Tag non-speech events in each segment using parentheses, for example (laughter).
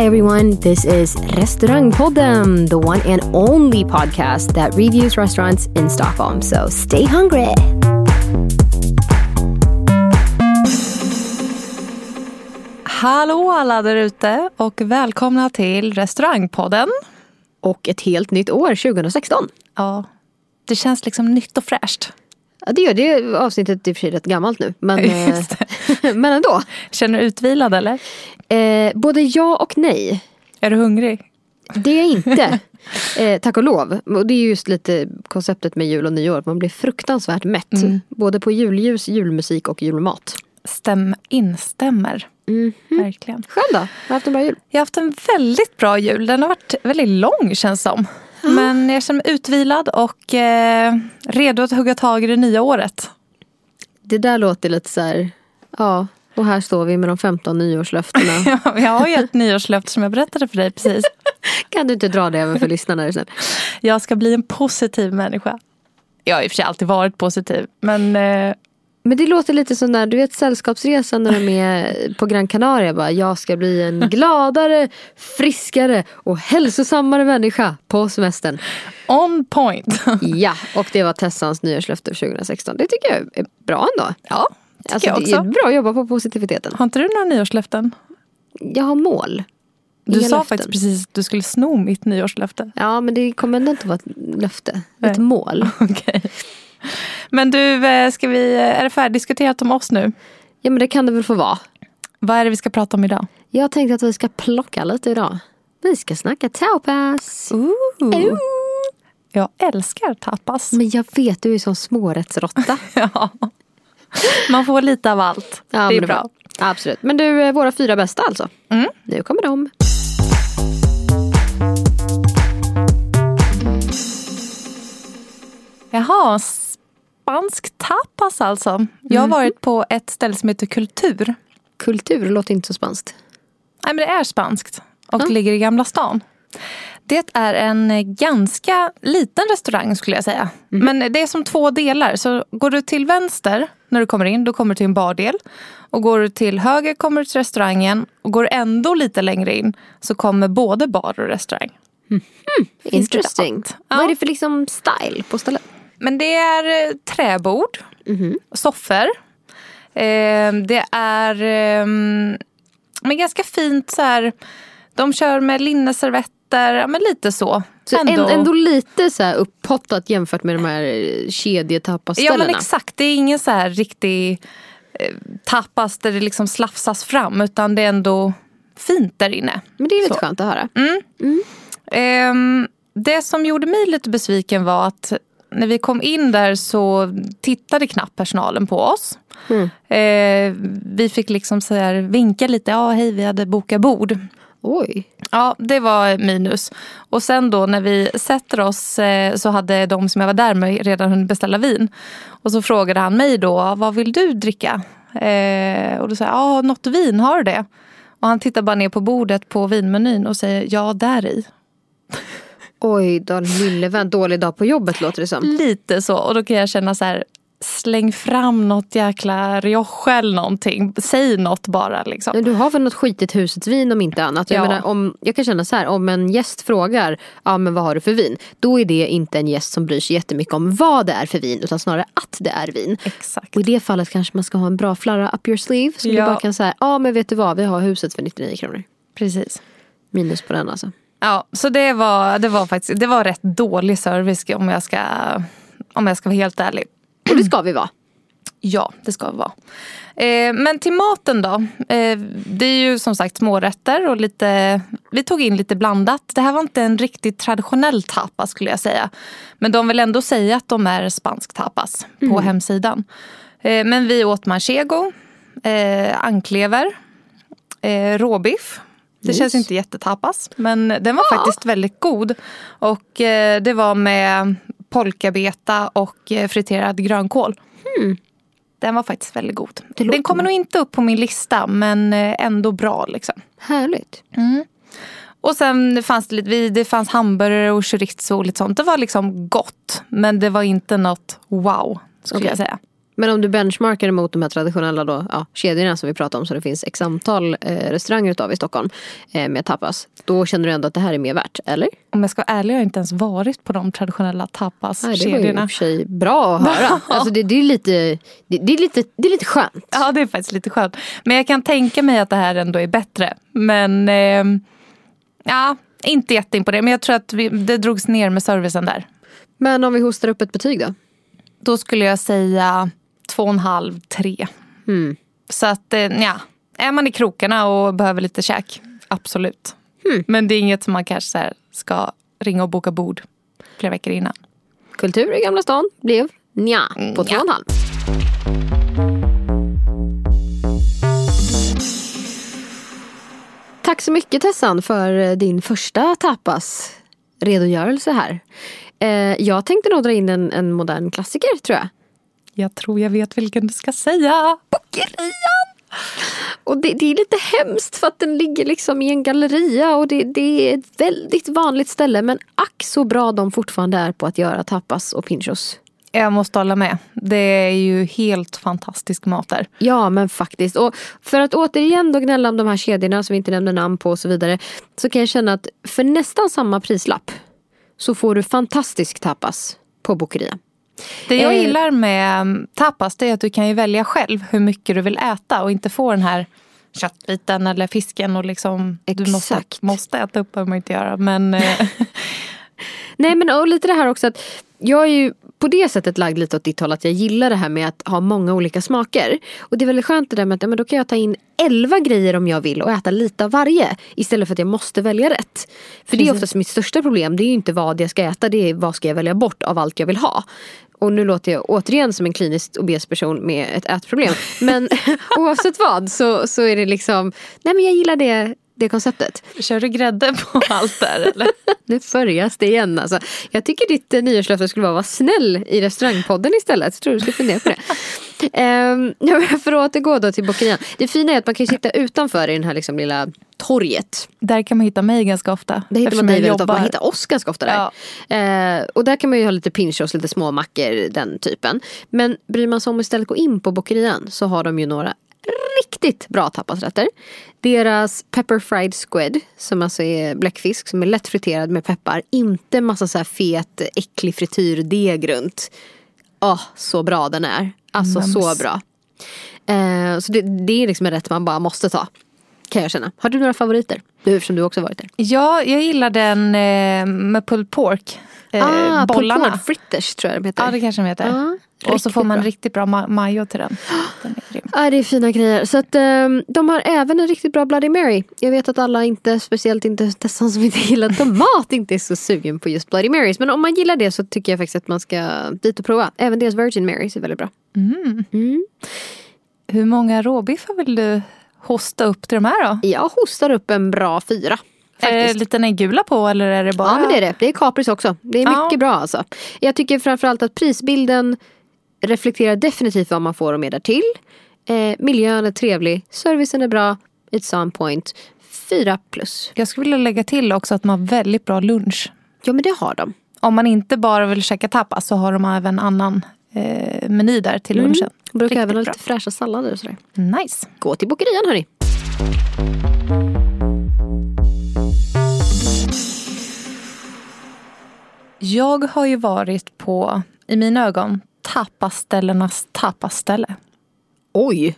Hi, everyone. This is Restaurangpodden, the one and only podcast that reviews restaurants in Stockholm. So stay hungry. Hallå alla där ute och välkomna till Restaurangpodden. Och ett helt nytt år, 2016. Ja, det känns liksom nytt och fräscht. Ja, det gör det. Avsnittet är i och för sig rätt gammalt nu. Men, eh, (laughs) men ändå. Känner du utvilad eller? Eh, både ja och nej. Är du hungrig? Det är jag inte. (laughs) Eh, tack och lov. Och det är just lite konceptet med jul och nyår. Man blir fruktansvärt mätt. Både på julljus, julmusik och julmat. Stäm, instämmer. Verkligen. Själv då? Har du haft en bra jul? Jag har haft en väldigt bra jul. Den har varit väldigt lång känns som. Men jag känner mig utvilad och eh, redo att hugga tag i det nya året. Det där låter lite så här, ja. Och här står vi med de 15 nyårslöftena. (laughs) jag har ju ett nyårslöfte som jag berättade för dig precis. (laughs) kan du inte dra det även för lyssnarna sen? Jag ska bli en positiv människa. Jag har i och för sig alltid varit positiv. Men eh, Men det låter lite som där, du vet sällskapsresan när de är på Gran Canaria. Bara, jag ska bli en (laughs) gladare, friskare och hälsosammare människa på semestern. on point. (laughs) Ja, och det var (laughs) Tessans nyårslöfte för 2016. Det tycker jag är bra ändå. Ja, tycker Alltså, jag det är också. bra att jobba på positiviteten. Har inte du några nyårslöften? Jag har mål. Du Inga sa löften. faktiskt precis att du skulle sno mitt nyårslöfte. Ja, men det kommer ändå inte vara ett löfte. Nej. Ett mål. Okej. Men du, eh, ska vi, är det färdigdiskuterat om oss nu? Ja, men det kan det väl få vara. Vad är det vi ska prata om idag? Jag tänkte att vi ska plocka lite idag. Vi ska snacka tapas. Ooh. Jag älskar tapas. Men jag vet, du är som smårättsrotta. (laughs) Ja. Man får lite av allt. Ja, det är bra. får- Absolut. Men du, eh, våra fyra bästa alltså. Mm. Nu kommer de. Jaha, spansk tapas alltså. Jag har Mhm. varit på ett ställe som heter Kultur. Kultur låter inte så spanskt. Nej, men det är spanskt och Ja. det ligger i Gamla stan. Det är en ganska liten restaurang skulle jag säga. Mhm. Men det är som två delar. Så går du till vänster när du kommer in, då kommer du till en bardel. Och går du till höger kommer du till restaurangen. Och går du ändå lite längre in så kommer både bar och restaurang. Lite Interesting. allt. Vad Ja. är det för liksom style på stället? Men det är eh, träbord, Mhm. soffor. Eh, det är eh, men ganska fint så här. De kör med linneservetter, ja, men lite så. Så ändå, ändå lite så här upphottat jämfört med de här eh, Ja kedjetapasställena. men exakt, det är ingen så här riktig eh, tapas där det liksom slafsas fram utan det är ändå fint där inne. Men det är lite Så. skönt att höra. Ehm, det som gjorde mig lite besviken var att när vi kom in där så tittade knappt personalen på oss. Eh, vi fick liksom så här vinka lite, ja hej vi hade bokat bord. Oj. Ja, det var minus. Och sen då när vi sätter oss eh, så hade de som jag var där med redan hunnit beställa vin. Och så frågade han mig då, vad vill du dricka? Eh, och då sa jag, ja något vin, har du det? Och han tittar bara ner på bordet på vinmenyn och säger, ja där i. Oj då, lille vän. Dålig dag på jobbet låter det som. Lite så. Och då kan jag känna så här, släng fram något jäkla rioja eller någonting. Säg något bara liksom. Men Du har väl något skitigt husets vin om inte annat. Jag, Ja. menar, om, jag kan känna så här, om en gäst frågar ja, men vad har du för vin? Då är det inte en gäst som bryr sig jättemycket om vad det är för vin utan snarare att det är vin. Exakt. Och i det fallet kanske man ska ha en bra flarra up your sleeve. Så Ja. du bara kan säga, ja men vet du vad, vi har huset för 99 kronor. Precis. Minus på den alltså. Ja, så det var, det var faktiskt det var rätt dålig service om jag ska, om jag ska vara helt ärlig. Och det ska vi vara. Ja, det ska det vara. Eh, men till maten då. Eh, det är ju som sagt smårätter och lite... Vi tog in lite blandat. Det här var inte en riktigt traditionell tapas skulle jag säga. Men de vill ändå säga att de är spansk tapas på hemsidan. Eh, men vi åt manchego, anklever, råbiff. Det känns inte jättetapas, men den var faktiskt väldigt god. Och eh, det var med polkabeta och eh, friterad grönkål. Den var faktiskt väldigt god. Den kommer nog inte upp på min lista, men eh, ändå bra. Liksom. Härligt. Och sen fanns det, lite, det fanns hamburgare och chorizo och lite sånt. Det var liksom gott, men det var inte något wow, skulle Okej. jag säga. Men om du benchmarkar mot de här traditionella då, ja, kedjorna som vi pratade om, så det finns x antal eh, restauranger utav i Stockholm eh, med tapas. Då känner du ändå att det här är mer värt, eller? Om jag ska vara ärlig har jag inte ens varit på de traditionella Nej, det var ju i tapaskedjorna. och för sig bra att höra. (laughs) Alltså det, det, är lite, det, det, är lite, det är lite skönt. Ja, det är faktiskt lite skönt. Men jag kan tänka mig att det här ändå är bättre. Men ehm, ja, inte jätteimponerad. Men jag tror att vi, det drogs ner med servicen där. Men om vi hostar upp ett betyg då? Då skulle jag säga två och en halv, tre. Mm. Så att eh, ja, är man i krokarna och behöver lite käk, absolut. Men det är inget som man kanske här ska ringa och boka bord flera veckor innan. Kultur i Gamla stan blev nja på två och en halv. Tack så mycket Tessan för eh, din första tapas redogörelse här. Eh, jag tänkte nog dra in en, en modern klassiker tror jag. Jag tror jag vet vilken du ska säga. Bokerian! Och det, det är lite hemskt för att den ligger liksom i en galleria och det, det är ett väldigt vanligt ställe men ack så bra de fortfarande är på att göra tapas och pinchos. Jag måste hålla med. Det är ju helt fantastisk mat där. Ja men faktiskt. Och för att återigen då gnälla om de här kedjorna som vi inte nämner namn på och så vidare. Så kan jag känna att för nästan samma prislapp så får du fantastisk tapas på Bokeria. Det jag Eh. gillar med mm, tapas det är att du kan ju välja själv hur mycket du vill äta och inte få den här köttbiten eller fisken och liksom du måste, måste äta upp behöver man inte göra. Men eh, (laughs) Nej men och lite det här också att jag är ju på det sättet lagd lite åt ditt håll att jag gillar det här med att ha många olika smaker. Och det är väldigt skönt det där med att ja, men då kan jag ta in elva grejer om jag vill och äta lite av varje. Istället för att jag måste välja rätt. För det är Precis. oftast mitt största problem. Det är ju inte vad jag ska äta, det är vad ska jag välja bort av allt jag vill ha. Och nu låter jag återigen som en kliniskt obes person med ett ätproblem. Men (laughs) oavsett vad så, så är det liksom, nej men jag gillar det, det konceptet. kör du grädde på allt där eller? (laughs) Nu börjas det igen alltså. Jag tycker ditt eh, nyårslöfte skulle vara att vara snäll i restaurangpodden istället. Jag tror du ska fundera på det. (laughs) Ehm, ja, för att återgå då till Bokerian. Det fina är att man kan sitta utanför i den här liksom lilla torget. Där kan man hitta mig ganska ofta. Där hittar man dig väldigt ofta. Man hittar oss ganska ofta där. Eh, och där kan man ju ha lite pinchos, lite små mackor, den typen. Men bryr man sig om att istället gå in på Bokerian så har de ju några riktigt bra tapasrätter. Deras pepper fried squid, som alltså är bläckfisk som är lätt friterad med peppar. Inte massa så här fet, äcklig frityrdeg runt. Åh, så bra den är. Alltså så Mums. bra. Eh, så det, det är liksom en rätt man bara måste ta. Kan jag känna. Har du några favoriter? Du, eftersom du också varit där. Ja, jag gillar den eh, med pulled pork. Eh, ah, bollarna. pulled pork fritters tror jag de heter. Ja, det kanske de heter. Ja, och så får man bra. riktigt bra ma- majo till den. den är. Ja, det är fina grejer. Så att, ehm, de har även en riktigt bra Bloody Mary. Jag vet att alla inte, speciellt inte Tessan som inte gillar (laughs) tomat, inte är så sugen på just Bloody Marys. Men om man gillar det så tycker jag faktiskt att man ska dit och prova. Även deras Virgin Marys är väldigt bra. Mm. Hur många råbiffar vill du hosta upp till de här då? Jag hostar upp en bra fyra. Är det Faktiskt. lite negula på eller är det bara? Ja men det är det. Det är kapris också. Det är Ja. mycket bra alltså. Jag tycker framförallt att prisbilden reflekterar definitivt vad man får och mer därtill. Eh, miljön är trevlig, servicen är bra, it's on point. Fyra plus. Jag skulle vilja lägga till också att man har väldigt bra lunch. Ja men det har de. Om man inte bara vill käka tapas så har de även annan eh, meny där till lunchen. Mm. Brukar Riktigt även ha lite fräscha sallader och sådär. Nice. Gå till bokerian hörni. Jag har ju varit på, i mina ögon, tapasställenas tapasställe. Oj!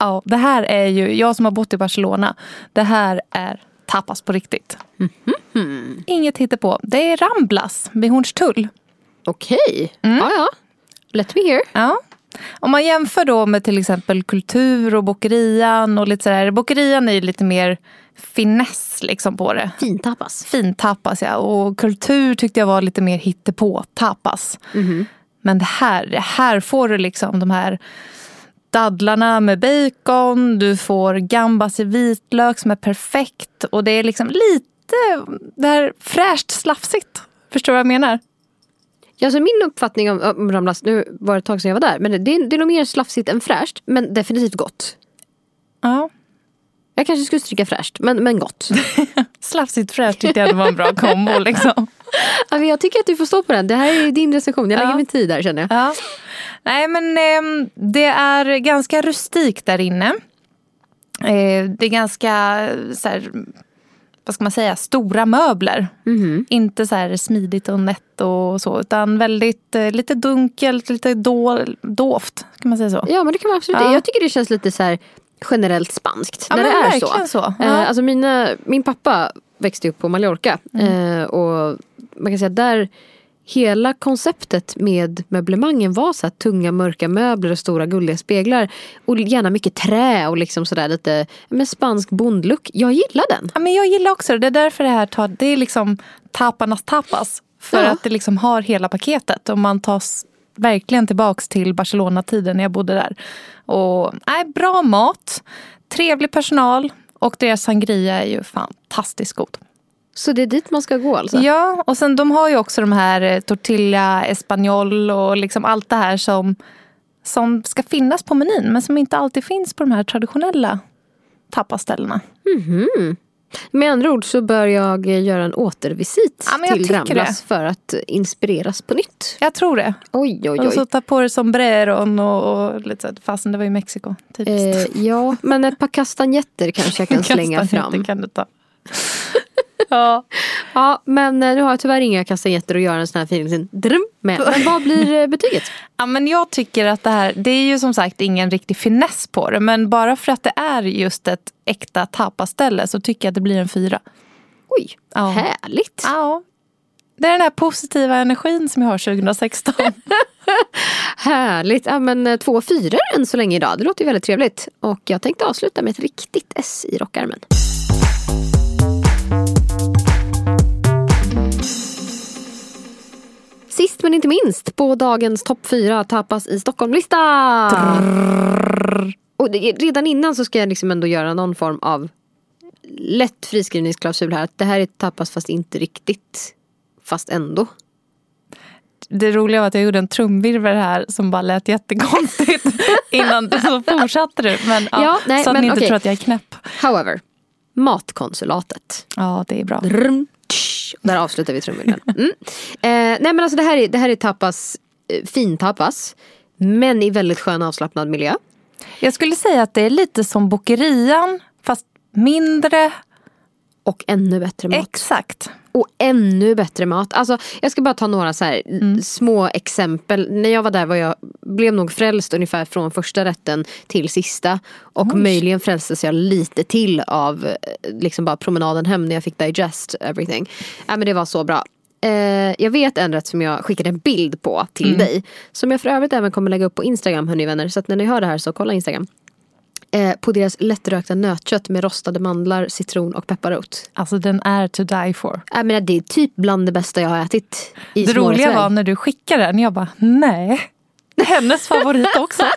Ja, det här är ju, jag som har bott i Barcelona, det här är tapas på riktigt. Inget hittepå. Det är Ramblas vid Hornstull. Okej. Ja ja. Let me hear. Ja. Om man jämför då med till exempel kultur och bokerian och lite sådär. Bokerian är ju lite mer finess liksom på det. Fintapas. Fintapas ja. Och kultur tyckte jag var lite mer hittepå-tapas. Mhm. Men det här, det här får du liksom de här dadlarna med bacon. Du får gambas i vitlök som är perfekt. Och det är liksom lite det här fräscht slafsigt. Förstår du vad jag menar? Alltså min uppfattning om, om ramlös, nu var det ett tag sedan jag var där, men det, det är nog mer slafsigt än fräscht. Men definitivt gott. Ja. Jag kanske skulle stryka fräscht, men, men gott. (laughs) Slafsigt fräscht tyckte jag det var en bra kombo. Liksom. (laughs) Alltså, jag tycker att du får stå på den. Det här är din recension. Jag lägger Ja. min tid där känner jag. Ja. Nej men ehm, det är ganska rustikt där inne. Eh, det är ganska så här, vad ska man säga, stora möbler. Mhm. Inte så här smidigt och nätt och så utan väldigt eh, lite dunkelt, lite dovt. Kan man säga så? Ja men det kan man absolut. Ja. Jag tycker det känns lite så här generellt spanskt. Ja, när det är verkligen så. Eh, Ja. alltså mina, min pappa växte upp på Mallorca. Mm. Eh, och man kan säga där Hela konceptet med möblemangen var så tunga mörka möbler och stora gulliga speglar. Och gärna mycket trä och liksom sådär lite med spansk bondlook. Jag gillar den. Ja, men jag gillar också det. Det är därför det här tar, det är liksom taparnas tapas. För Ja. att det liksom har hela paketet. Och man tas verkligen tillbaks till Barcelona-tiden när jag bodde där. Och nej, Bra mat, trevlig personal och deras sangria är ju fantastiskt god. Så det är dit man ska gå alltså? Ja, och sen de har ju också de här eh, tortilla espanol och liksom allt det här som, som ska finnas på menyn men som inte alltid finns på de här traditionella tapaställena. Med andra ord så bör jag eh, göra en återvisit Ja, till Ramblas för att inspireras på nytt. Jag tror det. Oj, oj, oj. Och så ta på dig sombreron och, och lite så, fastän det var i Mexiko. Typiskt. Eh, ja, men ett par kastanjetter kanske jag kan (laughs) slänga fram. kan du ta. Ja. (laughs) Ja, men eh, nu har jag tyvärr inga kastanjetter att göra en sån här fin dröm med. Men vad blir eh, betyget? (laughs) ja, men jag tycker att det här, det är ju som sagt ingen riktig finess på det. Men bara för att det är just ett äkta tapaställe så tycker jag att det blir en fyra. Oj, Ja. härligt. Ja. Det är den här positiva energin som jag har 2016. (laughs) Härligt. Ja, men eh, två fyror än så länge idag. Det låter ju väldigt trevligt. Och jag tänkte avsluta med ett riktigt S i rockärmen. Sist men inte minst på dagens topp fyra tapas i Stockholm-lista. Och redan innan så ska jag liksom ändå göra någon form av lätt friskrivningsklausul här. Att det här är tapas fast inte riktigt. Fast ändå. Det roliga var att jag gjorde en trumvirvel här som bara lät jättekonstigt (laughs) innan så fortsatte du. Men, ja, Ja, nej, så att men ni inte okej. tror att jag är knäpp. However, Matkonsulatet. Ja, det är bra. Drrm. Där avslutar vi trumvirveln. Mm. Eh, nej men alltså det här är, det här är tapas, eh, fintapas, fin tapas. Men i väldigt skön avslappnad miljö. Jag skulle säga att det är lite som bokerian fast mindre. Och ännu bättre mat. Exakt. Och ännu bättre mat. Alltså, jag ska bara ta några så här små exempel. När jag var där var jag, blev nog frälst ungefär från första rätten till sista. Och möjligen frälstes jag lite till av eh, liksom bara promenaden hem när jag fick digest everything. Ja, men det var så bra. Eh, jag vet en rätt som jag skickade en bild på till dig. Som jag för övrigt även kommer lägga upp på Instagram hörni vänner. Så att när ni hör det här så kolla Instagram. Eh, på deras lättrökta nötkött med rostade mandlar, citron och pepparrot. Alltså den är to die for. Jag menar, det är typ bland det bästa jag har ätit i Det roliga var när du skickade den. Jag bara, nej. Hennes favorit också. (laughs)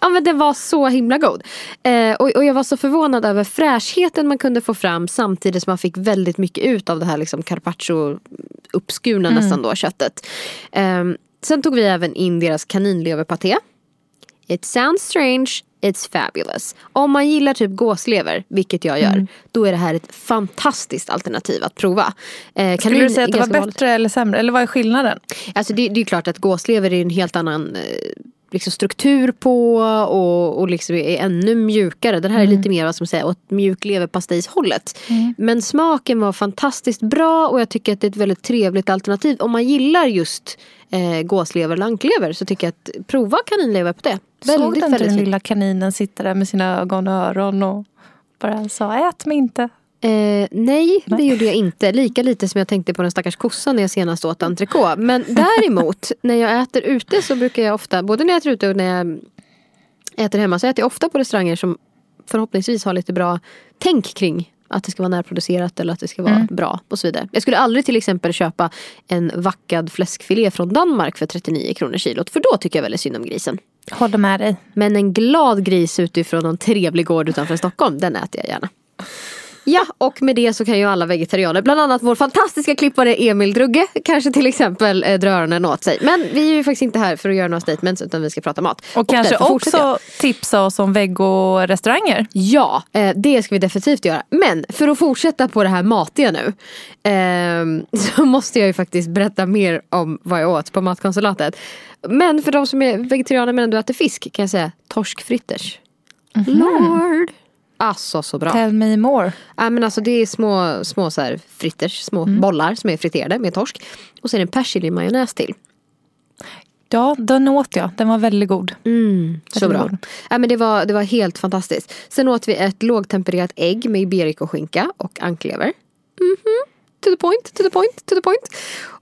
Ja men den var så himla god. Eh, och, och jag var så förvånad över fräschheten man kunde få fram samtidigt som man fick väldigt mycket ut av det här liksom carpaccio uppskurna nästan då köttet. Eh, sen tog vi även in deras kaninleverpaté. It sounds strange, it's fabulous. Om man gillar typ gåslever, vilket jag gör, då är det här ett fantastiskt alternativ att prova. Eh, Skulle du säga att det var ganska vanligt. bättre eller sämre? Eller vad är skillnaden? Alltså det, det är klart att gåslever är en helt annan eh, liksom struktur på och, och liksom är ännu mjukare. Den här är lite mer vad man säga, åt mjuk leverpastejshållet. Men smaken var fantastiskt bra och jag tycker att det är ett väldigt trevligt alternativ. Om man gillar just eh, gåslever eller anklever så tycker jag att prova kaninlever på det. Såg Väldigt, du inte den lilla kaninen sitta där med sina ögon och öron och bara sa ät mig inte? Eh, nej, det gjorde jag inte. Lika lite som jag tänkte på den stackars kossan när jag senast åt entrecote. Men (laughs) däremot, när jag äter ute så brukar jag ofta, både när jag äter ute och när jag äter hemma, så äter jag ofta på restauranger som förhoppningsvis har lite bra tänk kring att det ska vara närproducerat eller att det ska vara Mm. bra och så vidare. Jag skulle aldrig till exempel köpa en vackad fläskfilé från Danmark för 39 kronor kilot. För då tycker jag väldigt synd om grisen. Håller med dig. Men en glad gris utifrån någon trevlig gård utanför Stockholm, den äter jag gärna. Ja, och med det så kan ju alla vegetarianer, bland annat vår fantastiska klippare Emil Drugge, kanske till exempel eh, dra öronen åt sig. Men vi är ju faktiskt inte här för att göra några statements utan vi ska prata mat. Och, kanske fortsätter jag. också tipsa oss om vegorestauranger. Ja, eh, det ska vi definitivt göra. Men för att fortsätta på det här matiga nu. ehm, (laughs) så måste jag ju faktiskt berätta mer om vad jag åt på matkonsulatet. Men för de som är vegetarianer men ändå äter fisk kan jag säga torskfritters. Lord! Alltså så bra. Tell me more. Ja, men alltså det är små, små så här fritters, små bollar som är friterade med torsk. Och det en persilja-majonnäs till. Ja, den åt jag. Den var väldigt god. Mm, så bra. god. Ja, men det, var, det var helt fantastiskt. Sen åt vi ett lågtempererat ägg med iberikoskinka och anklever. Mhm. To the point, to the point, to the point.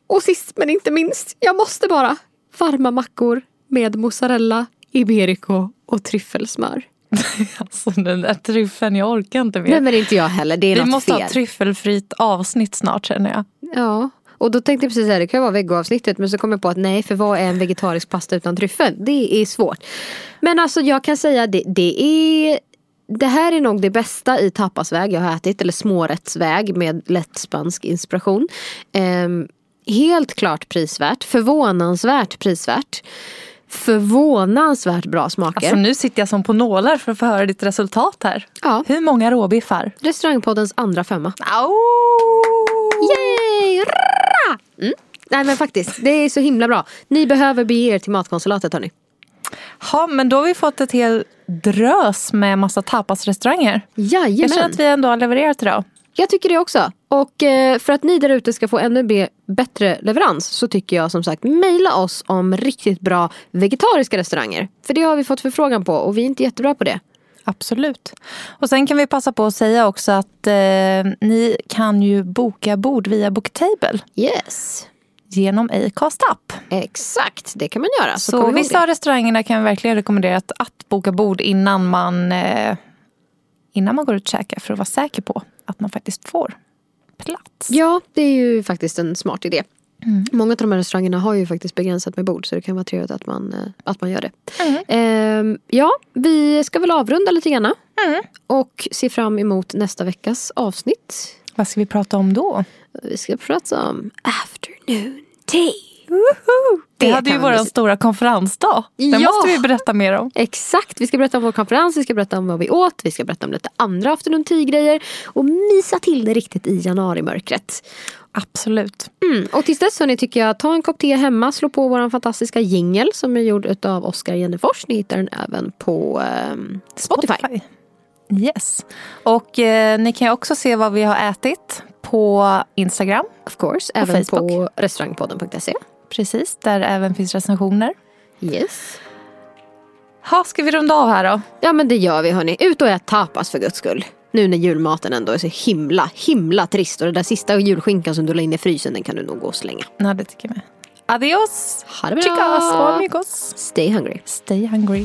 Och sist men inte minst, jag måste bara. Varma mackor med mozzarella, iberico och tryffelsmör. (laughs) Alltså den där tryffeln, jag orkar inte mer. Nej men inte jag heller, det är Vi måste fel. ha tryffelfritt avsnitt snart känner jag. Ja, och då tänkte jag precis säga det kan ju vara vegoavsnittet men så kom jag på att nej för vad är en vegetarisk pasta utan tryffel? Det är svårt. Men alltså jag kan säga det, det är det här är nog det bästa i tapasväg jag har ätit, eller smårättsväg med lätt spansk inspiration. Ehm, helt klart prisvärt, förvånansvärt prisvärt. Förvånansvärt bra smaker. Alltså nu sitter jag som på nålar för att få höra ditt resultat här. ja. Hur många råbiffar? Restaurangpoddens andra femma. Au! Yay! Mm. Nej men faktiskt, det är så himla bra. Ni behöver bege er till Matkonsulatet hörni. Ja, men då har vi fått ett helt drös med massa tapasrestauranger. Jajamän. Jag känner att vi ändå har levererat idag. Jag tycker det också. Och eh, för att ni där ute ska få ännu bättre leverans så tycker jag som sagt mejla oss om riktigt bra vegetariska restauranger. För det har vi fått förfrågan på och vi är inte jättebra på det. Absolut. Och sen kan vi passa på att säga också att eh, ni kan ju boka bord via Booktable Yes. genom Acast app. Exakt, det kan man göra. Så, Så, vissa av restaurangerna kan vi verkligen rekommendera att, att boka bord innan man, eh, innan man går ut och käkar för att vara säker på att man faktiskt får plats. Ja, det är ju faktiskt en smart idé. Många av de här restaurangerna har ju faktiskt begränsat med bord så det kan vara trevligt att man, eh, att man gör det. Ehm, ja, vi ska väl avrunda lite grann. Och se fram emot nästa veckas avsnitt. Vad ska vi prata om då? Vi ska prata om afternoon tea. Det, Det hade ju vi vår se- stora konferensdag. Den Ja! måste vi berätta mer om. Exakt, vi ska berätta om vår konferens, vi ska berätta om vad vi åt, vi ska berätta om lite andra afternoon tea-grejer och mysa till det riktigt i januarimörkret. Absolut. Mm. Och tills dess hörni, tycker jag, ta en kopp te hemma, slå på vår fantastiska jingel som är gjord av Oskar Jennefors. Ni hittar den även på ehm, Spotify. Yes. Och eh, ni kan också se vad vi har ätit på Instagram. Of course, även Facebook. på restaurangpodden.se. Precis, där även finns recensioner. Yes. Ha, ska vi runda av här då? Ja men det gör vi hörni. Ut och ät tapas för guds skull. Nu när julmaten ändå är så himla, himla trist. Och den där sista julskinkan som du la in i frysen den kan du nog gå och slänga. Nej, det tycker jag med. Adios! Ha det bra! Chicas amigos! Stay hungry. Stay hungry.